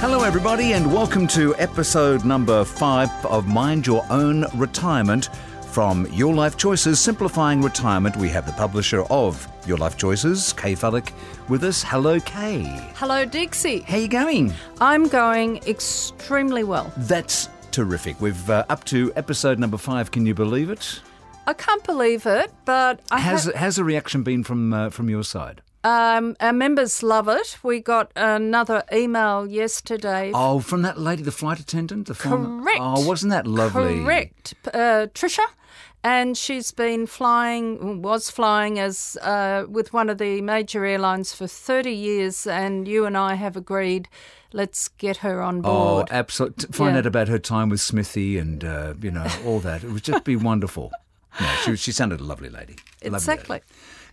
Hello, everybody, and welcome to episode number five of Mind Your Own Retirement from Your Life Choices Simplifying Retirement. We have the publisher of Your Life Choices, Kaye Fallick, with us. Hello, Kaye. Hello, Dixie. How you going? I'm going extremely well. That's terrific. We've uh, up to episode number five. Can you believe it? I can't believe it, but I Has have, has the reaction been from uh, from your side? Um, our members love it. We got another email yesterday. Oh, from that lady, the flight attendant, the former- Correct. Oh, wasn't that lovely? Correct, uh, Trisha. And she's been flying, was flying as uh, with one of the major airlines for 30 years. And you and I have agreed, let's get her on board. Oh, board. absolutely. Find Yeah. out about her time with Smithy and, uh, you know, all that. It would just be wonderful. No, she, she sounded a lovely lady. Lovely Exactly. lady.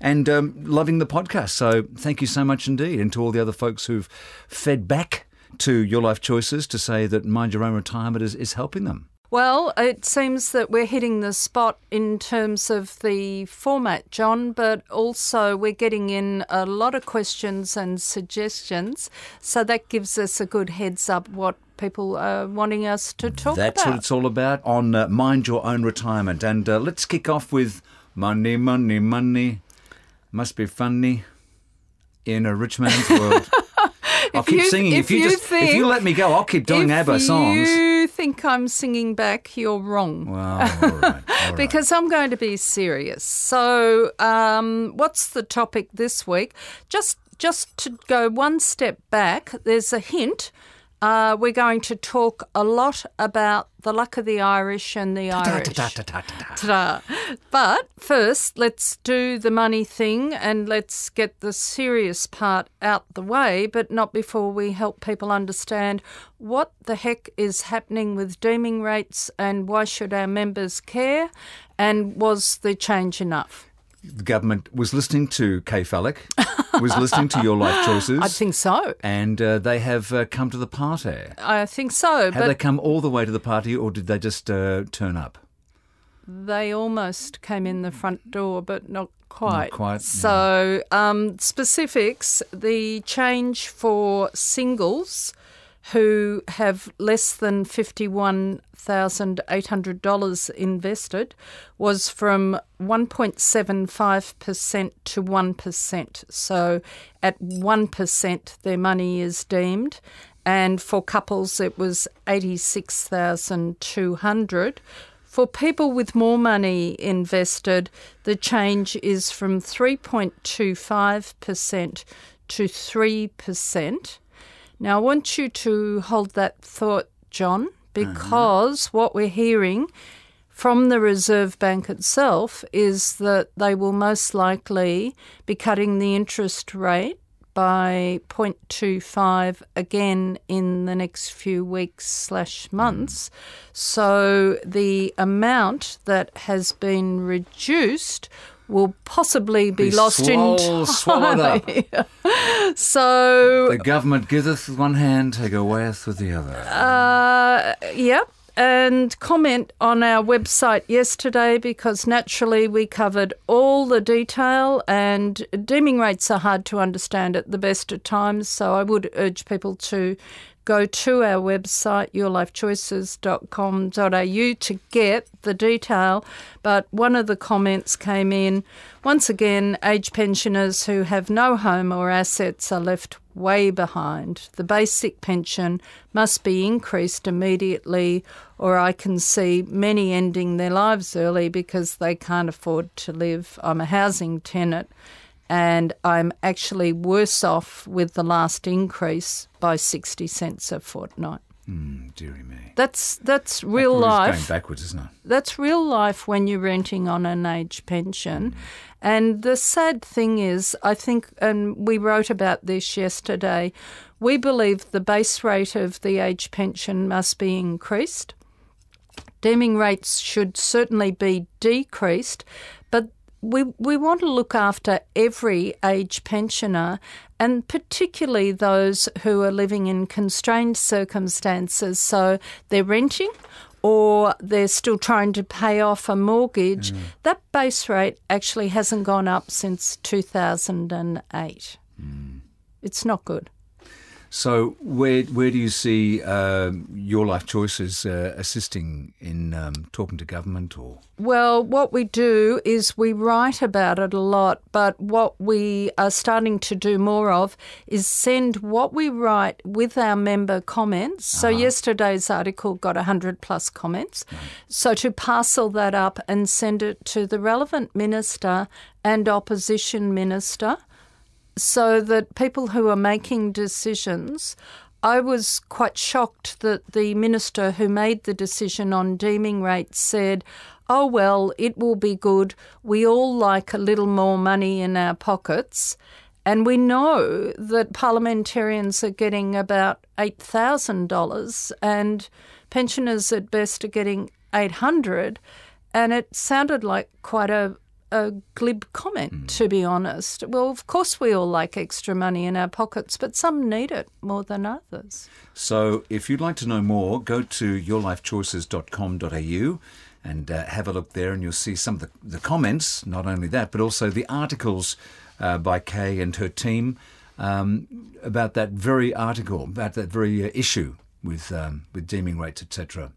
And um, loving the podcast. So thank you so much indeed. And to all the other folks who've fed back to Your Life Choices to say that Mind Your Own Retirement is, is helping them. Well, it seems that we're hitting the spot in terms of the format, John, but also we're getting in a lot of questions and suggestions. So that gives us a good heads up what people are wanting us to talk about. That's about. what it's all about on uh, Mind Your Own Retirement. And uh, let's kick off with money, money, money. Must be funny in a rich man's world. I'll If keep you- singing. if If you, you just if you let me go, I'll keep doing ABBA songs. If you think I'm singing back, you're wrong. Well, all right, all right. Because I'm going to be serious. So, um, what's the topic this week? Just, just to go one step back, there's a hint. Uh, we're going to talk a lot about the luck of the Irish and the Irish. Ta-ta-ta-ta-ta. Ta-da. But first, let's do the money thing and let's get the serious part out the way, but not before we help people understand what the heck is happening with deeming rates and why should our members care and was the change enough? The government was listening to Kaye Fallick, was listening to Your Life Choices. I think so. and uh, they have uh, come to the party. I think so, Have but they come all the way to the party, or did they just uh, turn up? They almost came in the front door, but not quite. Not quite. So, um, specifics the change for singles who have less than $51,800 invested was from 1.75% to 1%. So, at 1%, their money is deemed. And for couples, it was 86,200. For people with more money invested, the change is from 3.25% to 3%. Now, I want you to hold that thought, John, because mm-hmm. what we're hearing from the Reserve Bank itself is that they will most likely be cutting the interest rate by 0.25 again in the next few weeks slash months. Mm-hmm. So the amount that has been reduced will possibly be, Be lost swall- in swallowed up. so The government giveth with one hand, take awayeth with the other. Uh, yep. And comment on our website yesterday because naturally we covered all the detail and deeming rates are hard to understand at the best of times. So I would urge people to go to our website, yourlifechoices.com.au, to get the detail. But one of the comments came in once again, age pensioners who have no home or assets are left way behind. The basic pension must be increased immediately, or I can see many ending their lives early because they can't afford to live. I'm a housing tenant and I'm actually worse off with the last increase by 60 cents a fortnight. Mm, dearie me. That's that's real It's life Going backwards, isn't it? that's real life when you're renting on an age pension. And the sad thing is, I think, and we wrote about this yesterday, we believe the base rate of the age pension must be increased. Deeming rates should certainly be decreased, but we, we want to look after every age pensioner and particularly those who are living in constrained circumstances. So they're renting or they're still trying to pay off a mortgage. Mm. That base rate actually hasn't gone up since 2008. Mm. It's not good. So, where where do you see uh, your life choices uh, assisting in um, talking to government or? Well, what we do is we write about it a lot, but what we are starting to do more of is send what we write with our member comments. So, uh-huh. yesterday's article got 100 plus comments. So, to parcel that up and send it to the relevant minister and opposition minister so that people who are making decisions, I was quite shocked that the minister who made the decision on deeming rates said, Oh, well, it will be good. We all like a little more money in our pockets. And we know that parliamentarians are getting about $8,000 and pensioners at best are getting 800 and it sounded like quite a, a glib comment, mm. to be honest. Well, of course, we all like extra money in our pockets, but some need it more than others. So, if you'd like to know more, go to yourlifechoices.com.au and uh, have a look there, and you'll see some of the, the comments, not only that, but also the articles uh, by Kay and her team um, about that very article, about that very uh, issue with, um, with deeming rates, etc.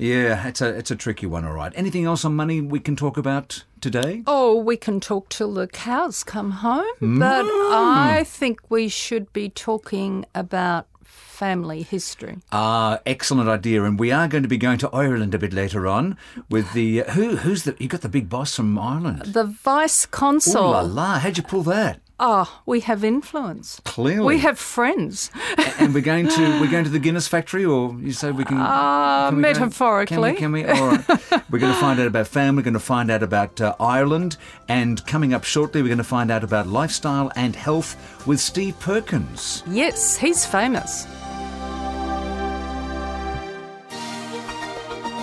Yeah, it's a it's a tricky one, all right. Anything else on money we can talk about today? Oh, we can talk till the cows come home, mm. but I think we should be talking about family history. Ah, uh, excellent idea, and we are going to be going to Ireland a bit later on with the uh, who who's the you got the big boss from Ireland, the vice consul. Oh la la! How'd you pull that? Oh, we have influence. Clearly, we have friends. and we're going to we're going to the Guinness factory, or you say we can? Uh, can we metaphorically. Go? Can we? Can we? All right. we're going to find out about family. We're going to find out about uh, Ireland, and coming up shortly, we're going to find out about lifestyle and health with Steve Perkins. Yes, he's famous.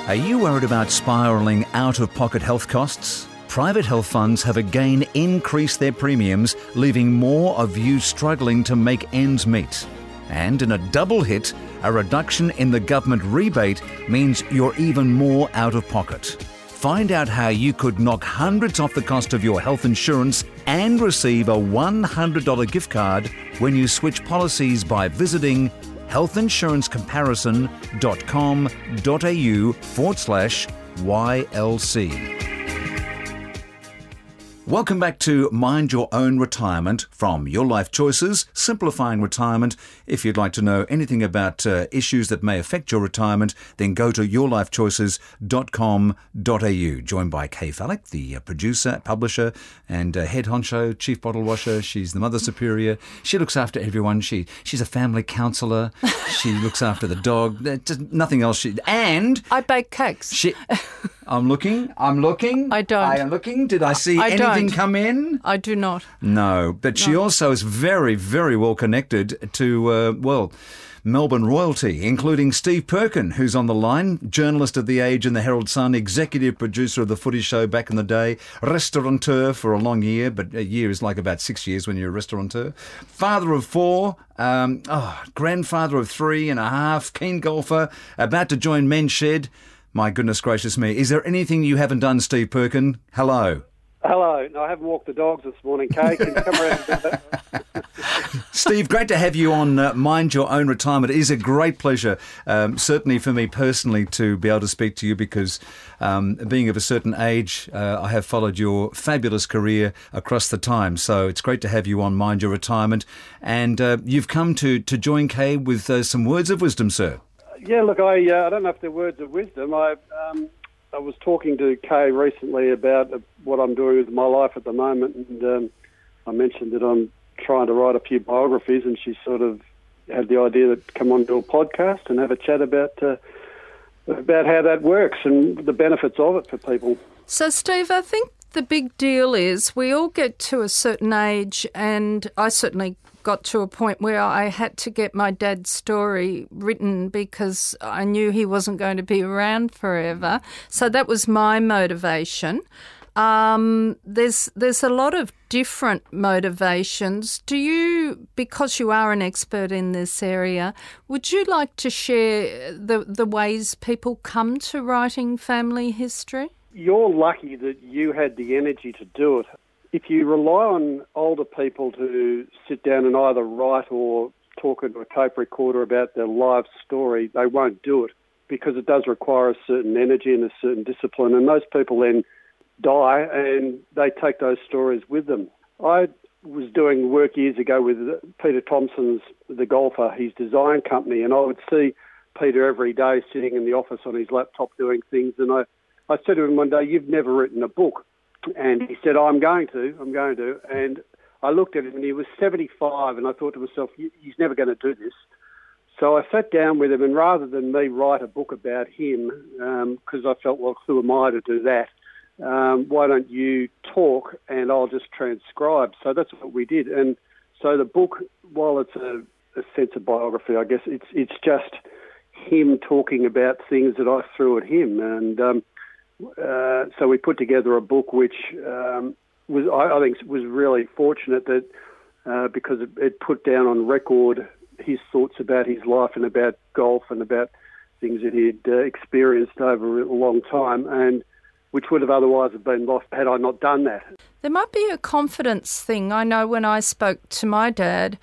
Are you worried about spiralling out of pocket health costs? Private health funds have again increased their premiums, leaving more of you struggling to make ends meet. And in a double hit, a reduction in the government rebate means you're even more out of pocket. Find out how you could knock hundreds off the cost of your health insurance and receive a $100 gift card when you switch policies by visiting healthinsurancecomparison.com.au forward slash YLC. Welcome back to Mind Your Own Retirement from Your Life Choices, Simplifying Retirement. If you'd like to know anything about uh, issues that may affect your retirement, then go to yourlifechoices.com.au. Joined by Kaye Fallick, the uh, producer, publisher, and uh, head honcho, chief bottle washer. She's the mother superior. She looks after everyone. She She's a family counsellor. she looks after the dog. nothing else. She, and I bake cakes. She, I'm looking. I'm looking. I don't. I am looking. Did I see I anything don't. come in? I do not. No, but she also is very, very well connected to uh, well. Melbourne royalty, including Steve Perkin, who's on the line, journalist of The Age and the Herald Sun, executive producer of The Footy Show back in the day, restaurateur for a long year, but a year is like about six years when you're a restaurateur, father of four, um, oh, grandfather of three and a half, keen golfer, about to join Men's Shed. My goodness gracious me. Is there anything you haven't done, Steve Perkin? Hello. Hello. No, I haven't walked the dogs this morning, Kaye. Can you come around Steve, great to have you on uh, Mind Your Own Retirement. It is a great pleasure, um, certainly for me personally, to be able to speak to you because um, being of a certain age, uh, I have followed your fabulous career across the time. So it's great to have you on Mind Your Retirement. And uh, you've come to, to join Kaye with uh, some words of wisdom, sir. Yeah, look, I uh, I don't know if they're words of wisdom. I um, I was talking to Kaye recently about uh, what I'm doing with my life at the moment, and um, I mentioned that I'm trying to write a few biographies, and she sort of had the idea that come on to a podcast and have a chat about uh, about how that works and the benefits of it for people. So, Steve, I think the big deal is we all get to a certain age, and I certainly got to a point where I had to get my dad's story written because I knew he wasn't going to be around forever. So that was my motivation. Um, there's there's a lot of different motivations. Do you, because you are an expert in this area, would you like to share the the ways people come to writing family history? You're lucky that you had the energy to do it if you rely on older people to sit down and either write or talk into a tape recorder about their life story, they won't do it because it does require a certain energy and a certain discipline. And those people then die and they take those stories with them. I was doing work years ago with Peter Thomson's The Golfer, his design company, and I would see Peter every day sitting in the office on his laptop doing things. And I, I said to him one day, You've never written a book. And he said, oh, I'm going to, I'm going to. And I looked at him and he was 75, and I thought to myself, He's never going to do this. So I sat down with him, and rather than me write a book about him, because um, I felt, well, who am I to do that? Um, why don't you talk and I'll just transcribe? So that's what we did. And so the book, while it's a, a sense of biography, I guess it's it's just him talking about things that I threw at him. And um, uh, so we put together a book which um, was, I, I, think, was really fortunate that uh, because it, it, put down on record his thoughts about his life and about golf and about things that he'd uh, experienced over a long time, and which would have otherwise have been lost had I not done that. There might be a confidence thing. I know when I spoke to my dad,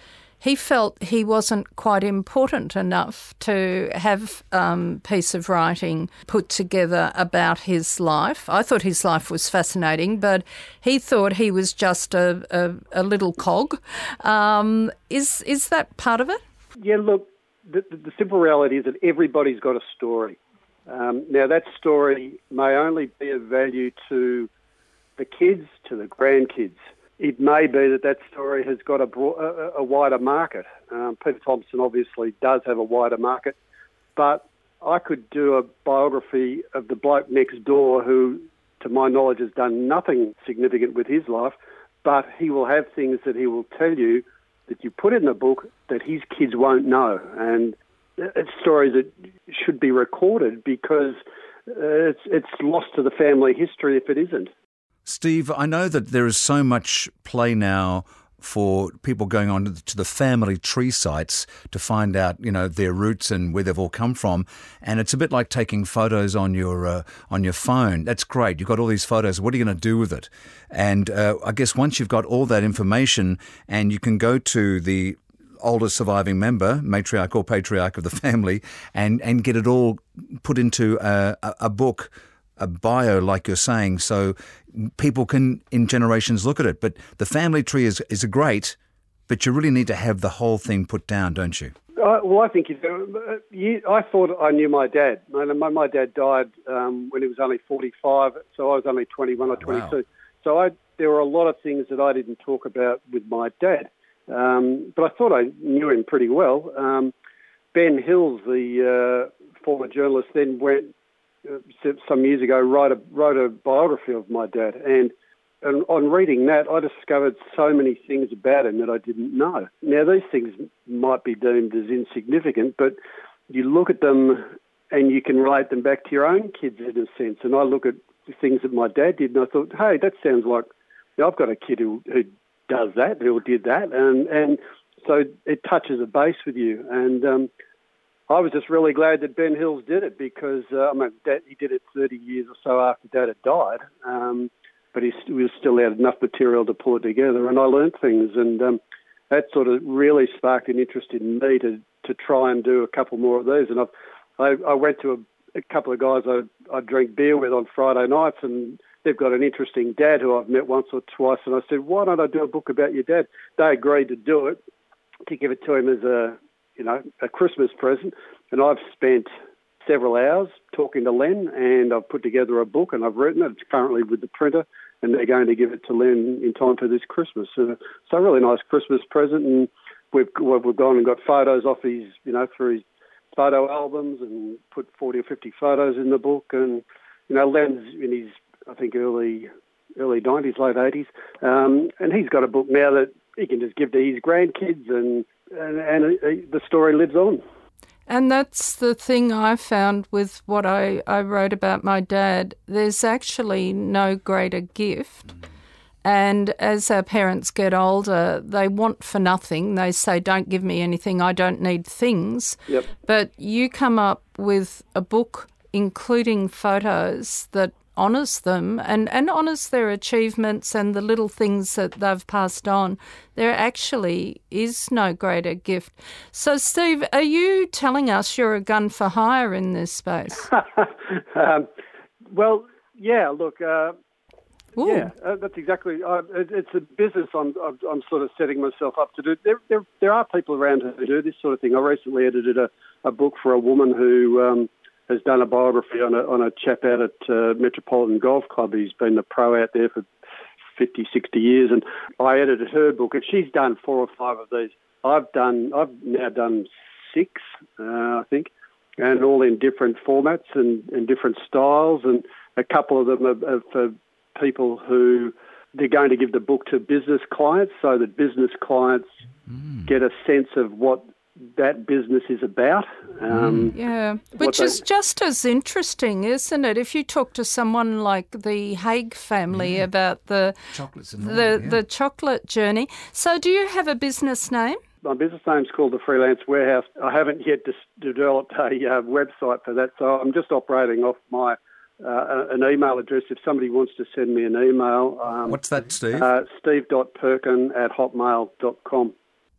he felt he wasn't quite important enough to have a um, piece of writing put together about his life. I thought his life was fascinating, but he thought he was just a, a, a little cog. Um, is is that part of it? Yeah, look, the, the, simple reality is that everybody's got a story. Um, now, that story may only be of value to the kids, to the grandkids it may be that that story has got a, a, a wider market. Um, Peter Thomson obviously does have a wider market, but I could do a biography of the bloke next door who, to my knowledge, has done nothing significant with his life, but he will have things that he will tell you that you put in the book that his kids won't know. And it's stories that should be recorded because it's, it's lost to the family history if it isn't. Steve, I know that there is so much play now for people going on to the family tree sites to find out, you know, their roots and where they've all come from. And it's a bit like taking photos on your uh, on your phone. That's great. You've got all these photos. What are you going to do with it? And uh, I guess once you've got all that information, and you can go to the oldest surviving member, matriarch or patriarch of the family, and and get it all put into a, a book a bio, like you're saying, so people can, in generations, look at it. But the family tree is, is a great, but you really need to have the whole thing put down, don't you? Uh, well, I think uh, you, I thought I knew my dad. My, my dad died um, when he was only 45, so I was only 21 or 22. Wow. So I, there were a lot of things that I didn't talk about with my dad. Um, but I thought I knew him pretty well. Um, ben Hills, the uh, former journalist, then went some years ago wrote a wrote a biography of my dad, and and on reading that, I discovered so many things about him that I didn't know. Now these things might be deemed as insignificant, but you look at them and you can relate them back to your own kids in a sense. And I look at the things that my dad did, and I thought, hey, that sounds like you know, I've got a kid who who does that, who did that, and and so it touches a base with you. And um, I was just really glad that Ben Hills did it because uh, I mean Dad, he did it 30 years or so after Dad had died, um, but he, was still had enough material to pull it together, and I learned things, and um, that sort of really sparked an interest in me to to try and do a couple more of these. And I've, I, I went to a, a couple of guys I I drink beer with on Friday nights, and they've got an interesting dad who I've met once or twice, and I said, why don't I do a book about your dad? They agreed to do it to give it to him as a you know, a Christmas present. And I've spent several hours talking to Len, and I've put together a book, and I've written it. It's currently with the printer, and they're going to give it to Len in time for this Christmas. So, so a really nice Christmas present, and we've we've gone and got photos off his, you know, through his photo albums, and put forty or fifty photos in the book, and you know, Len's in his, I think, early early nineties, late eighties, um, and he's got a book now that he can just give to his grandkids and and, and uh, the story lives on. And that's the thing I found with what I, I wrote about my dad. There's actually no greater gift. And as our parents get older, they want for nothing. They say, Don't give me anything, I don't need things. Yep. But you come up with a book including photos that honours them and, and honours their achievements and the little things that they've passed on, there actually is no greater gift. So, Steve, are you telling us you're a gun for hire in this space? um, well, yeah, look, uh, yeah, uh, that's exactly. Uh, it, it's a business I'm, I'm, I'm, sort of setting myself up to do. There, there, there are people around who do this sort of thing. I recently edited a, a book for a woman who um, has done a biography on a, on a chap out at uh, Metropolitan Golf Club. He's been the pro out there for 50, 60 years, and I edited her book, and she's done four or five of these. I've done, I've now done six, uh, I think, and all in different formats and, and different styles, and a couple of them are, are for people who they're going to give the book to business clients so that business clients mm. get a sense of what that business is about. Um, mm. yeah, which is just as interesting, isn't it? If you talk to someone like the Haigh family yeah. about the chocolates and all, the, yeah. the chocolate journey. So, do you have a business name? My business name's called the Freelance Warehouse. I haven't yet developed a uh, website for that, so I'm just operating off my uh, an email address if somebody wants to send me an email. Um, What's that, Steve? Uh, steve.perkin at hotmail.com.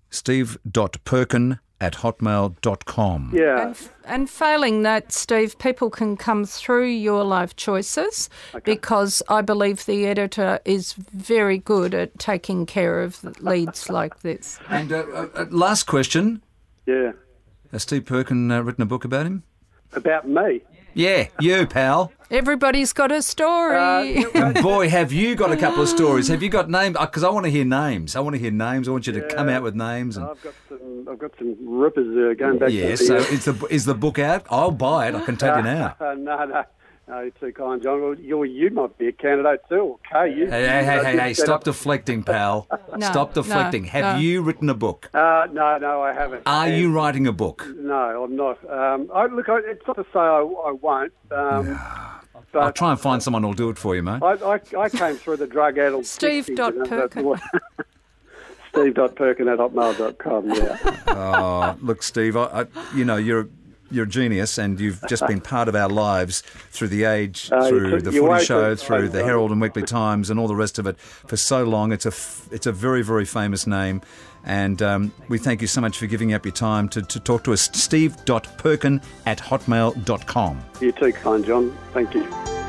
Steve.perkin at hotmail.com. Yeah. And, and, failing that, Steve, people can come through your life choices okay. because I believe the editor is very good at taking care of leads like this. And uh, uh, uh, last question. Yeah. Has Steve Perkin uh, written a book about him? About me? Yeah, you, pal. Everybody's got a story. Uh, and boy, have you got a couple of stories. Have you got names? Because I want to hear names. I want to hear names. I want you to yeah, come out with names. And... I've got some. I've got some rippers uh, going back. Yeah. so is the is the book out? I'll buy it. I can tell you now. no, no. No, you're too kind, John. Well, you, you might be a candidate too. Okay, you. Hey, hey, hey, hey, hey! Stop deflecting, pal. No, Stop deflecting. No, Have no. you written a book? Uh, no, no, I haven't. Are and you writing a book? No, I'm not. Um, I, look, I, it's not to say I, I won't. Um, but I'll try and find someone who'll do it for you, mate. I, I, I came through the drug addled. Steve dot Perkin. Steve.perkin at hotmail.com, yeah. Oh, look, Steve, I, I, you know, you're you're a genius, and you've just been part of our lives through the age, Uh, through the Footy Show, through the Herald and Weekly Times, and all the rest of it for so long. It's a f- it's a very very famous name, and um, we thank you so much for giving up your time to, to talk to us. Steve.perkin at hotmail.com. You're too kind, John. Thank you.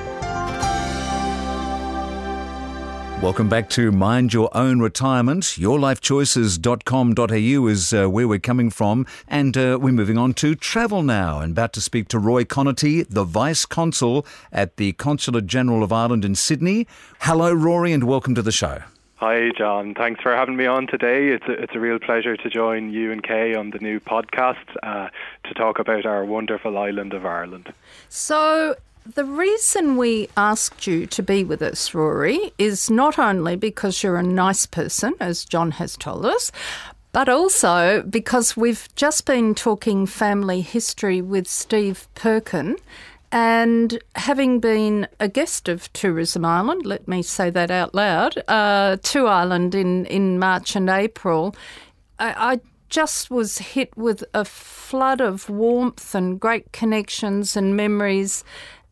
Welcome back to Mind Your Own Retirement. YourLifeChoices.com.au is uh, where we're coming from. And uh, we're moving on to travel now. And about to speak to Rory Connerty, the Vice Consul at the Consulate General of Ireland in Sydney. Hello, Rory, and welcome to the show. Hi, John. Thanks for having me on today. It's a, it's a real pleasure to join you and Kaye on the new podcast uh, to talk about our wonderful island of Ireland. So, the reason we asked you to be with us, Rory, is not only because you're a nice person, as John has told us, but also because we've just been talking family history with Steve Perkin. And having been a guest of Tourism Ireland, let me say that out loud, uh, to Ireland in, in March and April, I, I just was hit with a flood of warmth and great connections and memories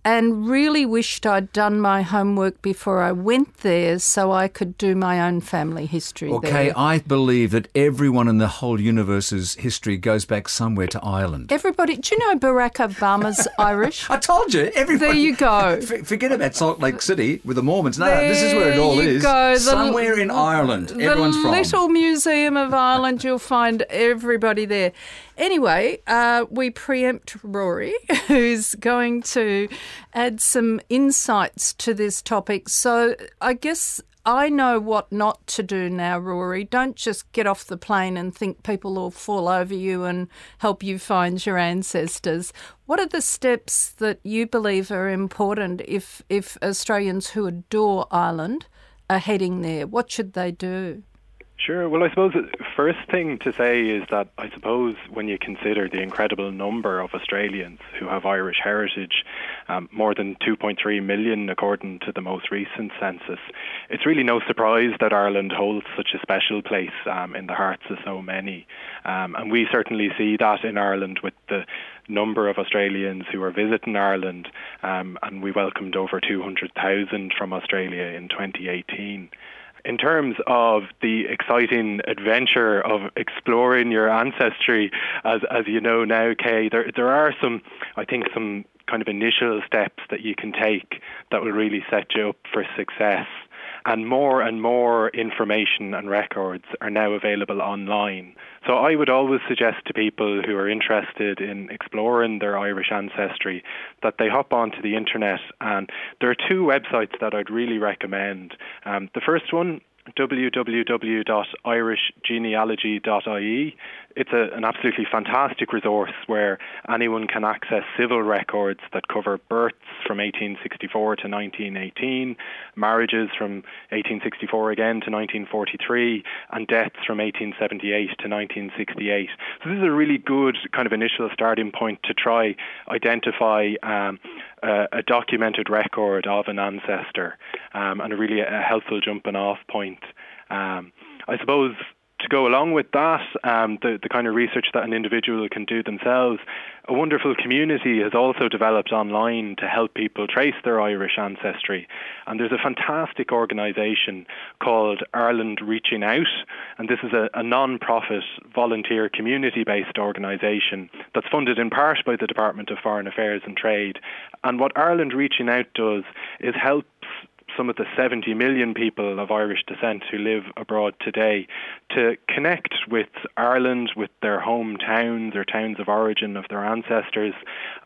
and really wished I'd done my homework before I went there so I could do my own family history Okay, there. I believe that everyone in the whole universe's history goes back somewhere to Ireland. Everybody, do you know Barack Obama's Irish? I told you, everybody. There you go. F- Forget about Salt Lake City with the Mormons. No, this is where it all you is. go. The- Somewhere in Ireland, everyone's the from. Little Museum of Ireland, you'll find everybody there. Anyway, uh, we preempt Rory, who's going to add some insights to this topic. So I guess I know what not to do now, Rory. Don't just get off the plane and think people will fall over you and help you find your ancestors. What are the steps that you believe are important if, if Australians who adore Ireland are heading there? What should they do? Sure. Well, I suppose the first thing to say is that I suppose when you consider the incredible number of Australians who have Irish heritage, um, more than 2.3 million according to the most recent census, it's really no surprise that Ireland holds such a special place um, in the hearts of so many. Um, and we certainly see that in Ireland with the number of Australians who are visiting Ireland, um, and we welcomed over 200,000 from Australia in 2018 in terms of the exciting adventure of exploring your ancestry, as as you know now, Kaye, there there are some, I think, some kind of initial steps that you can take that will really set you up for success and more and more information and records are now available online. So I would always suggest to people who are interested in exploring their Irish ancestry that they hop onto the internet and there are two websites that I'd really recommend. Um, the first one www.irishgenealogy.ie. It's a, an absolutely fantastic resource where anyone can access civil records that cover births from 1864 to 1918, marriages from 1864 again to 1943, and deaths from 1878 to 1968. So this is a really good kind of initial starting point to try identify um, a, a, documented record of an ancestor um, and a really a helpful jumping off point. Um, I suppose to go along with that, um, the, the kind of research that an individual can do themselves, a wonderful community has also developed online to help people trace their Irish ancestry. And there's a fantastic organisation called Ireland Reaching Out, and this is a, a non profit, volunteer, community based organisation that's funded in part by the Department of Foreign Affairs and Trade. And what Ireland Reaching Out does is helps some of the 70 million people of Irish descent who live abroad today to connect with Ireland, with their hometowns or towns of origin of their ancestors,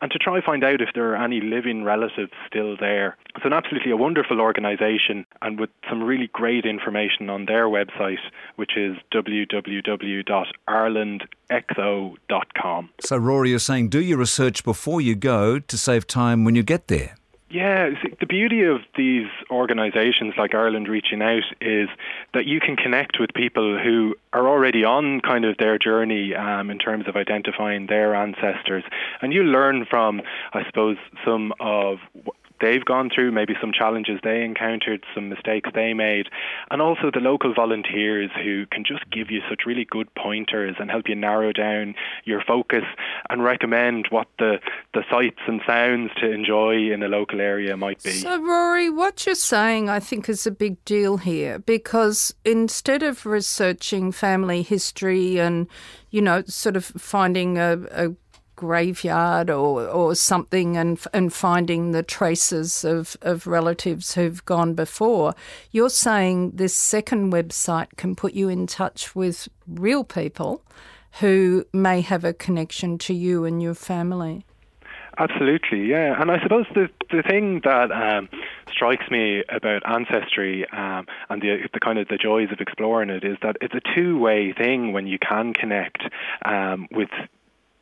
and to try and find out if there are any living relatives still there. It's an absolutely a wonderful organisation and with some really great information on their website, which is www.irelandxo.com. So, Rory, you're saying do your research before you go to save time when you get there. Yeah, the beauty of these organisations like Ireland Reaching Out is that you can connect with people who are already on kind of their journey um, in terms of identifying their ancestors, and you learn from, I suppose, some of they've gone through, maybe some challenges they encountered, some mistakes they made, and also the local volunteers who can just give you such really good pointers and help you narrow down your focus and recommend what the, the sights and sounds to enjoy in a local area might be. So, Rory, what you're saying I think is a big deal here because instead of researching family history and, you know, sort of finding a, a graveyard or, or something and and finding the traces of, of relatives who've gone before. You're saying this second website can put you in touch with real people who may have a connection to you and your family. Absolutely, yeah. And I suppose the the thing that um, strikes me about ancestry um, and the the kind of the joys of exploring it is that it's a two way thing when you can connect um, with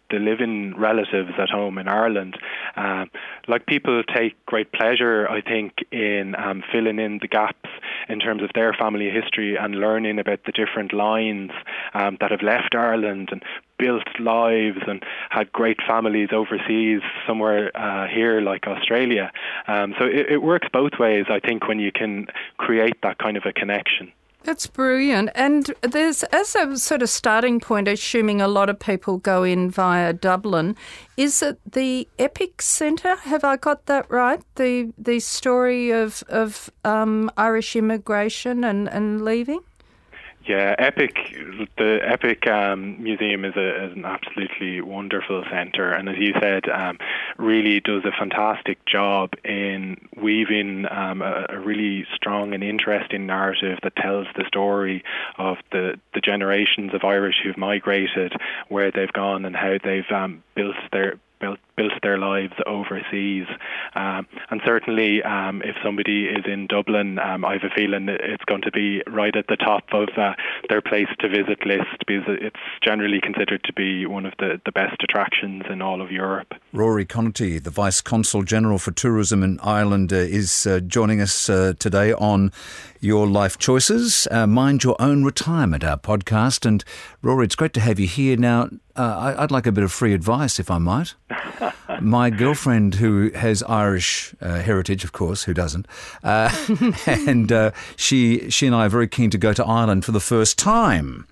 the living relatives at home in Ireland. Um, like people take great pleasure, I think, in um, filling in the gaps in terms of their family history and learning about the different lines um, that have left Ireland and built lives and had great families overseas somewhere uh, here like Australia. Um, so it, it works both ways, I think, when you can create that kind of a connection. That's brilliant. And there's, as a sort of starting point, assuming a lot of people go in via Dublin, is it the Epic Centre? Have I got that right? The the story of of um, Irish immigration and, and leaving. Yeah, Epic, the Epic um, Museum is, a, is, an absolutely wonderful centre, and as you said, um, really does a fantastic job in weaving um, a, a, really strong and interesting narrative that tells the story of the, the generations of Irish who've migrated, where they've gone, and how they've um, built their built built their lives overseas. Um, and certainly, um, if somebody is in Dublin, um, I have a feeling it's going to be right at the top of uh, their place to visit list because it's generally considered to be one of the, the best attractions in all of Europe. Rory Connerty, the Vice Consul General for Tourism in Ireland, uh, is uh, joining us uh, today on Your Life Choices, uh, Mind Your Own Retirement, our podcast. And Rory, it's great to have you here. Now, uh, I'd like a bit of free advice, if I might. My girlfriend, who has Irish uh, heritage, of course, who doesn't, and she, she and I are very keen to go to Ireland for the first time.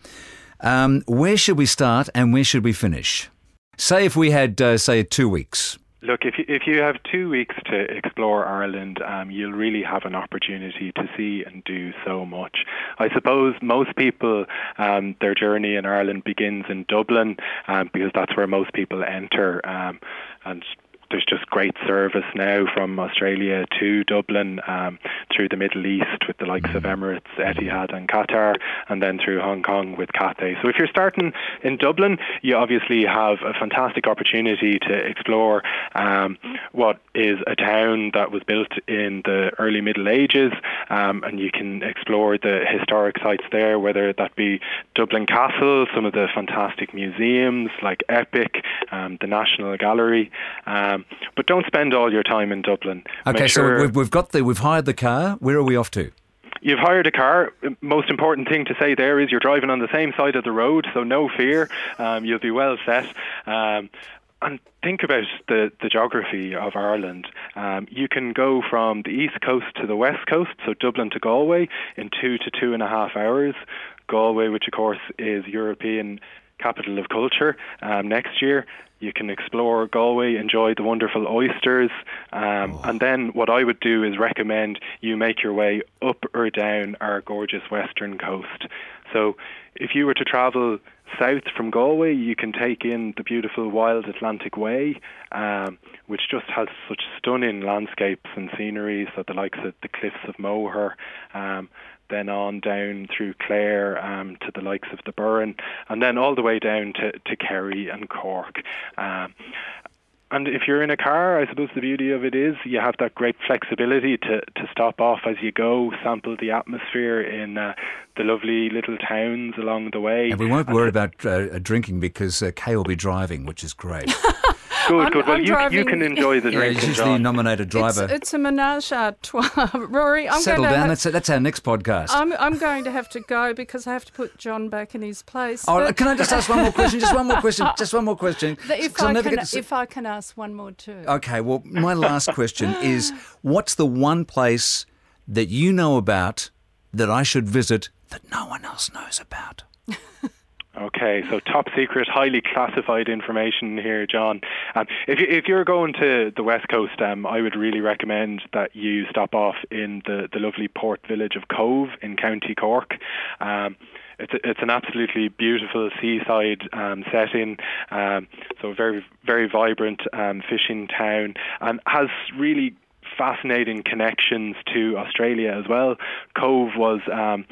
Um, where should we start and where should we finish? Say if we had, uh, say, two weeks. Look, if you, if you have two weeks to explore Ireland, um, you'll really have an opportunity to see and do so much. I suppose most people, um, their journey in Ireland begins in Dublin um, because that's where most people enter. Um, and there's just great service now from Australia to Dublin um, through the Middle East with the likes of mm-hmm. Emirates, Etihad, and Qatar, and then through Hong Kong with Cathay. So if you're starting in Dublin, you obviously have a fantastic opportunity to explore um, what is a town that was built in the early Middle Ages, um, and you can explore the historic sites there, whether that be Dublin Castle, some of the fantastic museums like Epic, um, the National Gallery. Um, um, but don't spend all your time in Dublin. Okay, sure so we've, we've got the we've hired the car. Where are we off to? You've hired a car. Most important thing to say there is you're driving on the same side of the road, so no fear. Um, you'll be well set. Um, and think about the, the geography of Ireland. Um, you can go from the east coast to the west coast, so Dublin to Galway, in two to two and a half hours. Galway, which of course is European capital of culture um, next year. You can explore Galway, enjoy the wonderful oysters, um, oh. and then what I would do is recommend you make your way up or down our gorgeous western coast. So, if you were to travel south from Galway, you can take in the beautiful Wild Atlantic Way, um, which just has such stunning landscapes and sceneries, so the likes of the cliffs of Moher. Um, then on down through Clare um, to the likes of the Burren, and then all the way down to, to Kerry and Cork. Um, and if you're in a car, I suppose the beauty of it is you have that great flexibility to, to stop off as you go, sample the atmosphere in uh, the lovely little towns along the way. And we won't worry about uh, drinking because uh, Kaye will be driving, which is great. Good, I'm, good. Well, you, you can enjoy the drink. Yeah, he's the nominated driver. It's, it's, a menage a trois. Rory, I'm Settle going down. To that's, that's our next podcast. I'm, I'm going to have to go because I have to put John back in his place. Oh, can I just ask one more question? Just one more question. Just one more question. If I, can, if I can ask one more too. Okay, well, my last question is what's the one place that you know about that I should visit that no one else knows about? Okay, so top secret, highly classified information here, John. Um, if, you, if you're going to the west coast, um, I would really recommend that you stop off in the, the lovely port village of Cobh in County Cork. Um, it's a, it's an absolutely beautiful seaside um, setting, um, so very very vibrant um, fishing town, and has really fascinating connections to Australia as well. Cobh was um,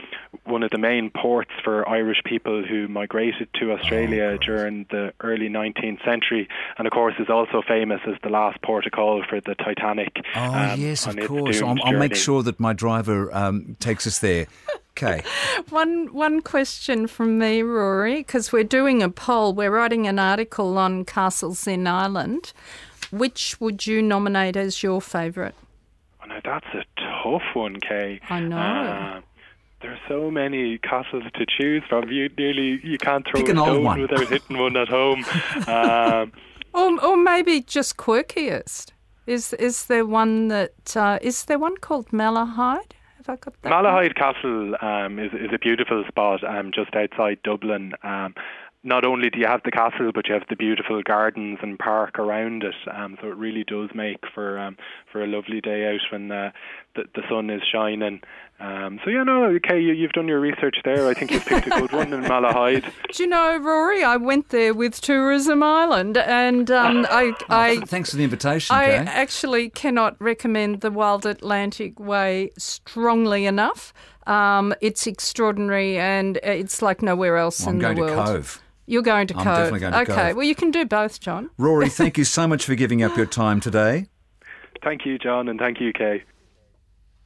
one of the main ports for Irish people who migrated to Australia oh, during the early 19th century, and of course is also famous as the last port of call for the Titanic. Oh um, yes, of course. I'll, I'll, make sure that my driver um, takes us there. Okay. one one question from me, Rory, because we're doing a poll. We're writing an article on castles in Ireland. Which would you nominate as your favourite? Oh, now that's a tough one, Kaye. I know. Uh, there are so many castles to choose from. You nearly you can't throw Pick a stone one. without hitting one at home. Um, or, or maybe just quirkiest. Is is there one that uh, is there one called Malahide? Have I got that? Malahide Castle um, is is a beautiful spot um, just outside Dublin. Um, not only do you have the castle, but you have the beautiful gardens and park around it. Um, so it really does make for um, for a lovely day out when uh, the, the sun is shining. Um, so yeah, no, okay, you, have done your research there. I think you've picked a good one in Malahide. Do you know, Rory? I went there with Tourism Ireland, and um, I, I oh, thanks for the invitation. I Kaye. actually cannot recommend the Wild Atlantic Way strongly enough. Um, it's extraordinary, and it's like nowhere else well, in the world. I'm going to Cobh. You're going to I'm Cobh. definitely going to okay, Cobh. well, you can do both, John. Rory, thank you so much for giving up your time today. Thank you, John, and thank you, Kaye.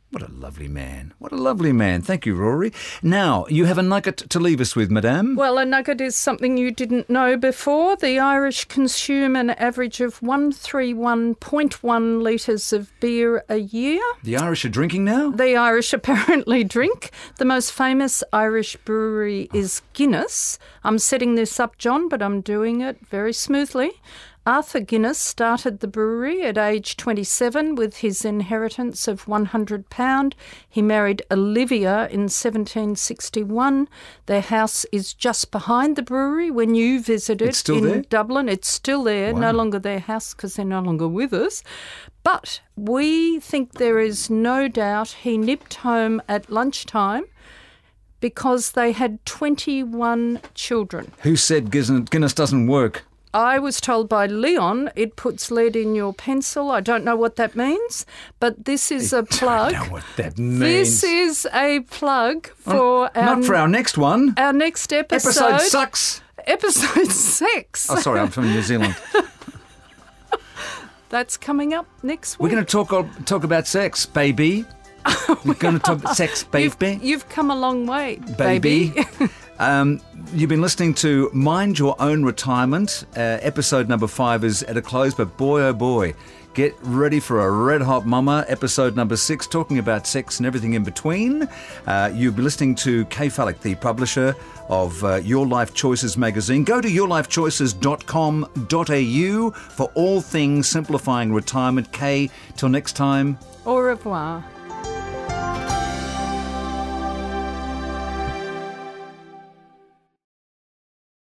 What a lovely man. What a lovely man. Thank you, Rory. Now, you have a nugget to leave us with, Madame. Well, a nugget is something you didn't know before. The Irish consume an average of 131.1 litres of beer a year. The Irish are drinking now? The Irish apparently drink. The most famous Irish brewery is Guinness. I'm setting this up, John, but I'm doing it very smoothly. Arthur Guinness started the brewery at age 27 with his inheritance of £100. He married Olivia in 1761. Their house is just behind the brewery when you visit it It's still in there? Dublin. It's still there, no longer their house because they're no longer with us. But we think there is no doubt he nipped home at lunchtime because they had 21 children. Who said Guinness doesn't work? I was told by Leon it puts lead in your pencil. I don't know what that means, but this is a plug. know what that means. This is a plug oh, for our, Not for our next one. our next episode. Episode sucks. Episode six. Oh, sorry, I'm from New Zealand. That's coming up next week. We're going to talk talk about sex, baby. We're going to talk about sex, You've, baby. you've come a long way, baby. baby. um, you've been listening to Mind Your Own Retirement. Uh, episode number five is at a close, but boy, oh boy, get ready for a red hot mama. Episode number six, talking about sex and everything in between. Uh, you'll be listening to Kaye Fallick, the publisher of uh, Your Life Choices magazine. Go to yourlifechoices.com.au for all things simplifying retirement. Kaye, till next time. Au revoir.